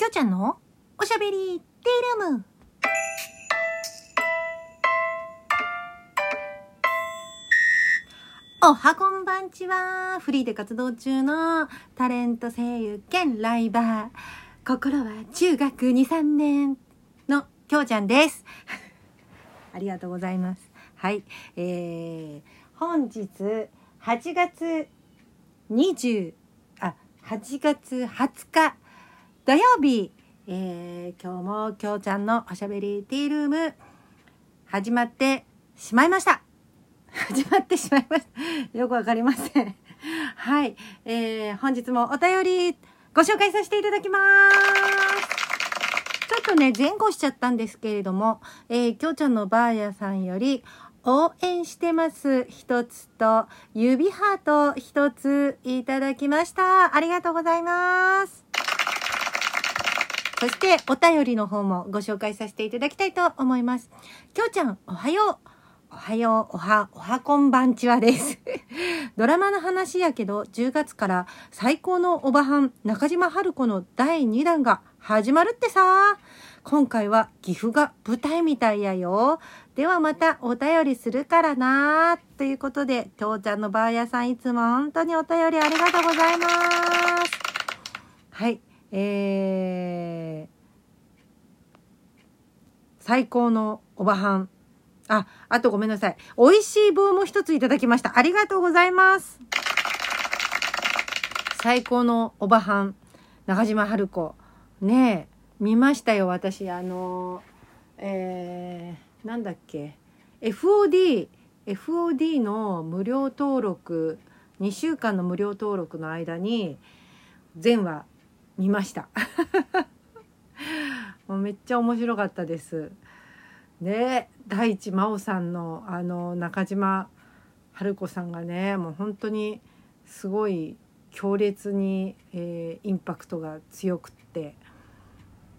きょうちゃんのおしゃべりティールーム。おはこんばんちは。フリーで活動中のタレント声優兼ライバー。心は中学2、3年のきょうちゃんです。ありがとうございます。はい。えー、本日8月20、あ、8月20日土曜日、えー、今日もきょうちゃんのおしゃべりティールーム始まってしまいました。始まってしまいました。よくわかりません。はい。えー、本日もお便りご紹介させていただきます。ちょっとね、前後しちゃったんですけれども、えー、きょうちゃんのばあやさんより、応援してます一つと、指ハート一ついただきました。ありがとうございます。そして、お便りの方もご紹介させていただきたいと思います。きょうちゃん、おはよう。おはよう、おは、おはこんばんちはです。ドラマの話やけど、10月から最高のおばはん、中島春子の第2弾が始まるってさ。今回は岐阜が舞台みたいやよ。ではまたお便りするからな。ということで、きょうちゃんのばあやさんいつも本当にお便りありがとうございます。はい。えー、最高のおばはん。あ、あとごめんなさい。美味しい棒も一ついただきました。ありがとうございます。最高のおばはん、中島春子。ねえ、見ましたよ、私。あの、えー、なんだっけ。FOD、FOD の無料登録、2週間の無料登録の間に、全話見ました。もうめっちゃ面白かったです。ね大地真央さんのあの中島春子さんがねもう本当にすごい強烈に、えーインパクトが強くって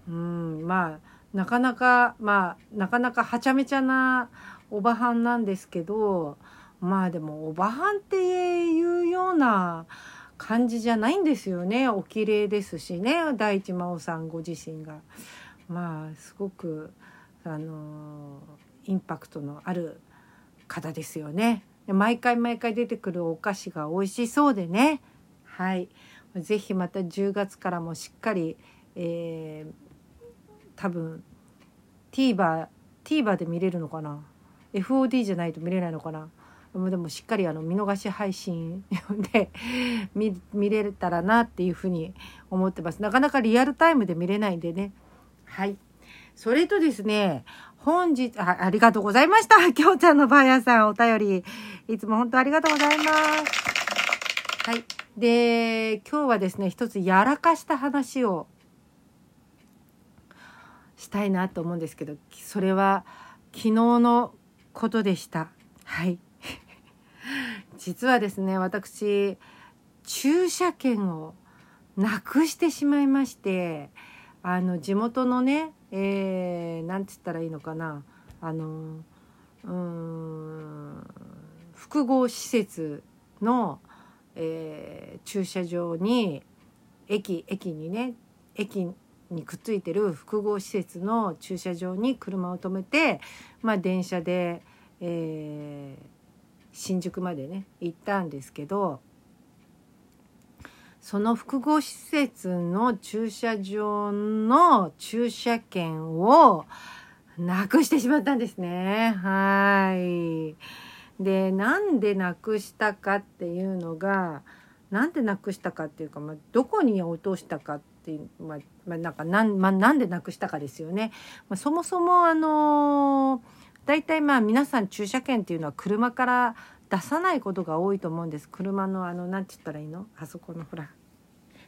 うんまあなかなかまあなかなかはちゃめちゃなおばはんなんですけどまあでもおばはんっていうような感じじゃないんですよねお綺麗ですしね大地真央さんご自身が。まあすごくあのインパクトのある方ですよね。毎回毎回出てくるお菓子が美味しそうでね。はい。ぜひまた10月からもしっかり、えー、多分 TVer TVer で見れるのかな？FOD じゃないと見れないのかな？でもでもしっかりあの見逃し配信 で見見れたらなっていうふうに思ってますなかなかリアルタイムで見れないんでねはいそれとですね、本日、あありがとうございました。きょうちゃんのばあやさんお便り。いつも本当ありがとうございます。はい。で、今日はですね、一つやらかした話をしたいなと思うんですけど、それは昨日のことでした。はい。実はですね、私、駐車券をなくしてしまいまして、あの地元のね、えー、なんつったらいいのかなあのうん複合施設の、えー駐車場に駅駅にね駅にくっついてる複合施設の駐車場に車を止めて、まあ、電車で、えー新宿までね行ったんですけどその複合施設の駐車場の駐車券をなくしてしまったんですね。はい。で、なんでなくしたかっていうのが、なんでなくしたかっていうか、まあ、どこに落としたかっていう、まあ、まあ、なんかなん、まあ、なんでなくしたかですよね。まあ、そもそもあのー大体まあ皆さん駐車券っていうのは車から出さないことが多いと思うんです。車のあのなんて言ったらいいの？あそこのほら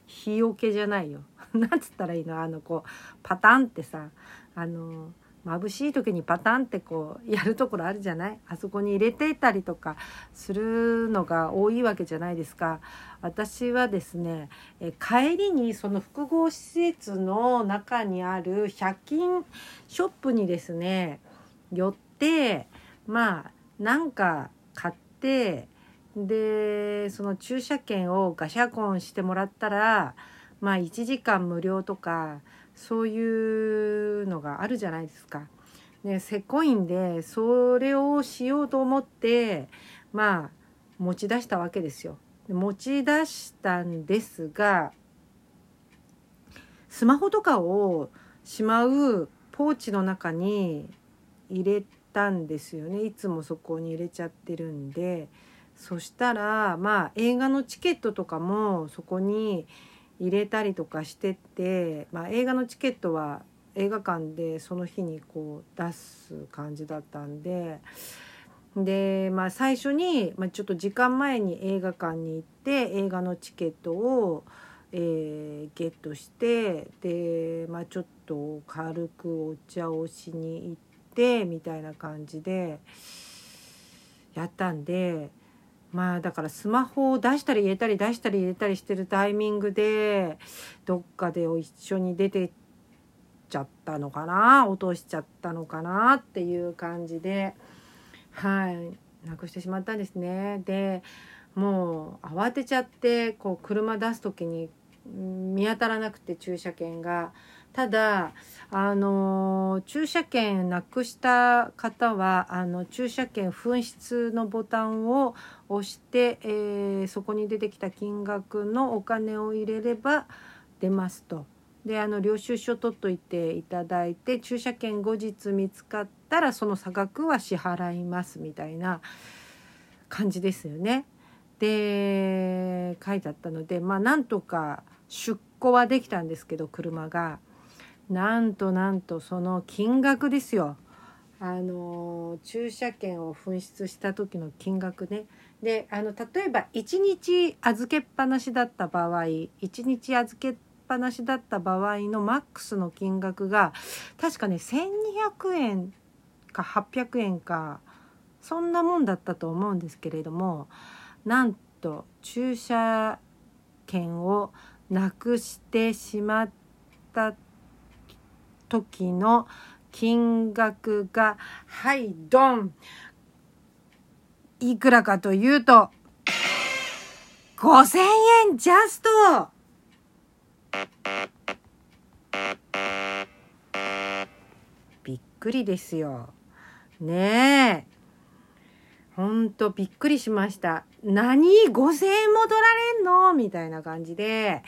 日よけじゃないよ。なんつったらいいの？あのこうパタンってさあの眩しい時にパタンってこうやるところあるじゃない？あそこに入れていたりとかするのが多いわけじゃないですか。私はですねえ帰りにその複合施設の中にある100均ショップにですね寄ってまあなんか買ってでその駐車券をガシャコンしてもらったらまあ1時間無料とかそういうのがあるじゃないですか。ね、せこいんでそれをしようと思ってまあ持ち出したわけですよ。持ち出したんですがスマホとかをしまうポーチの中に入れたんですよね。いつもそこに入れちゃってるんで。そしたらまあ映画のチケットとかもそこに入れたりとかしてって、まあ、映画のチケットは映画館でその日にこう出す感じだったんで。で、まあ、最初に、まあ、ちょっと時間前に映画館に行って映画のチケットを、えー、ゲットしてで、まあ、ちょっと軽くお茶をしに行っててみたいな感じでやったんで。まあだからスマホを出したり入れたり出したり入れたりしてるタイミングでどっかで一緒に出てっちゃったのかな落としちゃったのかなっていう感じではいなくしてしまったんですね。でもう慌てちゃってこう車出す時に見当たらなくて駐車券がただあの駐車券なくした方はあの駐車券紛失のボタンを押して、えー、そこに出てきた金額のお金を入れれば出ますと。であの領収書取っといていただいて駐車券後日見つかったらその差額は支払いますみたいな感じですよね。で書いてあったのでまあなんとか出庫はできたんですけど車が。なんとなんとその金額ですよ。あの駐車券を紛失した時の金額ね。であの例えば1日預けっぱなしだった場合1日預けっぱなしだった場合のマックスの金額が確かね1200円か800円かそんなもんだったと思うんですけれどもなんと駐車券をなくしてしまった時の金額がはいドンいくらかというと5000円ジャストびっくりですよ。ねえ。ほんとびっくりしました。何 ?5000 円も取られんの？みたいな感じで、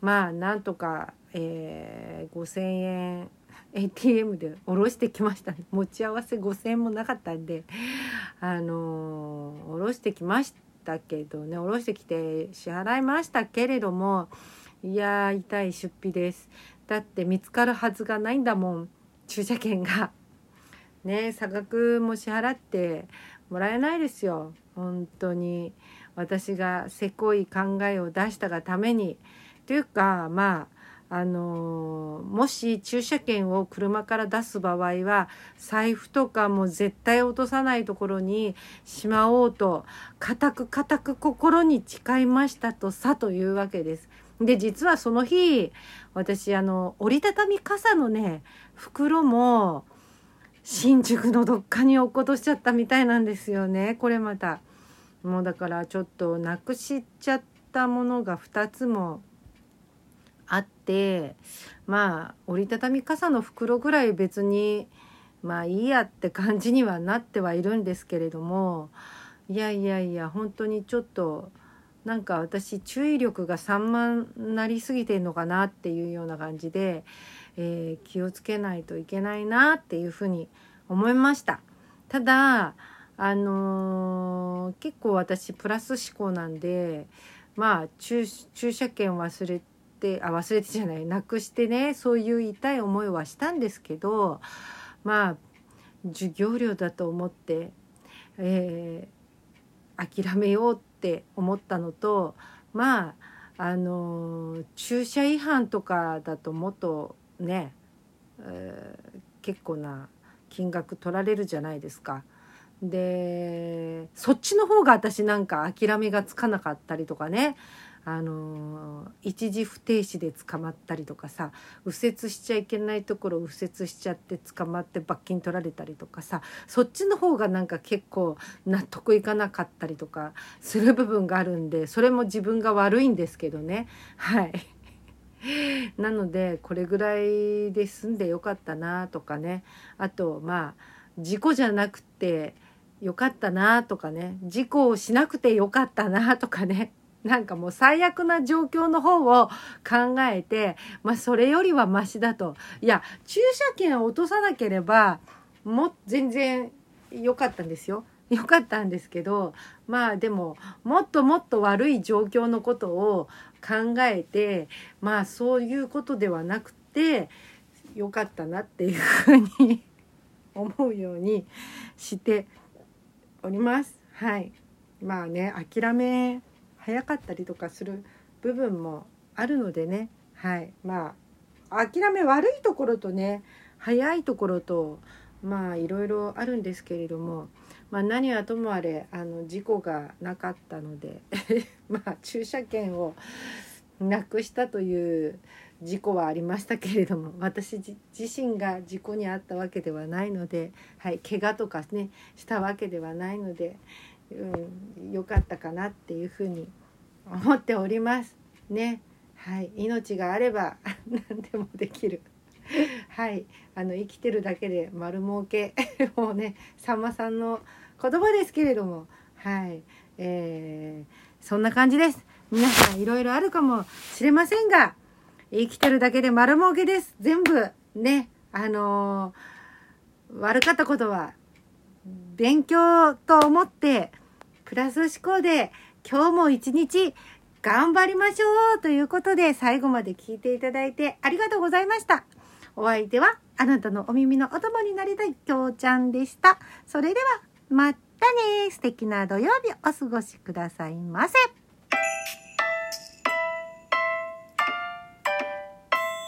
まあなんとかえー、5,000円 ATM で下ろしてきましたね。持ち合わせ5,000円もなかったんであのー、下ろしてきましたけどね。下ろしてきて支払いましたけれどもいや痛い出費です。だって見つかるはずがないんだもん。駐車券が。ね差額も支払ってもらえないですよ。本当に。私がせこい考えを出したがために。というかまああのもし駐車券を車から出す場合は財布とかも絶対落とさないところにしまおうと固く固く心に誓いましたとさというわけです。で実はその日私あの折りたたみ傘のね袋も新宿のどっかに落っことしちゃったみたいなんですよねこれまた。もうだからちょっとなくしちゃったものが2つもあってまあ折りたたみ傘の袋ぐらい別にまあいいやって感じにはなってはいるんですけれどもいやいやいや本当にちょっとなんか私注意力が散漫なりすぎてんのかなっていうような感じで、えー、気をつけないといけないなっていうふうに思いました。ただあのー、結構私プラス思考なんでまあ駐車券忘れてあ忘れてじゃないなくしてねそういう痛い思いはしたんですけどまあ授業料だと思って、えー、諦めようって思ったのとまああの駐車違反とかだともっとね、えー、結構な金額取られるじゃないですか。でそっちの方が私なんか諦めがつかなかったりとかねあの一時不停止で捕まったりとかさ右折しちゃいけないところ右折しちゃって捕まって罰金取られたりとかさそっちの方がなんか結構納得いかなかったりとかする部分があるんでそれも自分が悪いんですけどね。はい。なのでこれぐらいで済んでよかったなとかね。あとまあ事故じゃなくてよかったなとかね。事故をしなくてよかったなとかね。なんかもう最悪な状況の方を考えてまあそれよりはマシだといや駐車券を落とさなければも全然良かったんですよ。良かったんですけどまあでももっともっと悪い状況のことを考えてまあそういうことではなくて良かったなっていうふうに 思うようにしております。はいまあね諦め早かったりとかする部分もあるのでね。はい。まあ諦め悪いところとね早いところとまあいろいろあるんですけれども、まあ、何はともあれあの事故がなかったので まあ駐車券をなくしたという事故はありましたけれども私自身が事故に遭ったわけではないので、はい、怪我とかねしたわけではないので、うん、よかったかなっていうふうに思っております。ね。はい、命があれば 何でもできる。はい。あの生きてるだけで丸儲け もうねさんまさんの言葉ですけれども。はい、えー、そんな感じです。皆さんいろいろあるかもしれませんが生きてるだけで丸儲けです。全部ねあのー、悪かったことは勉強と思ってプラス思考で今日も一日頑張りましょうということで最後まで聞いていただいてありがとうございました。お相手はあなたのお耳のお供になりたいきょうちゃんでした。それではまたね素敵な土曜日お過ごしくださいませ。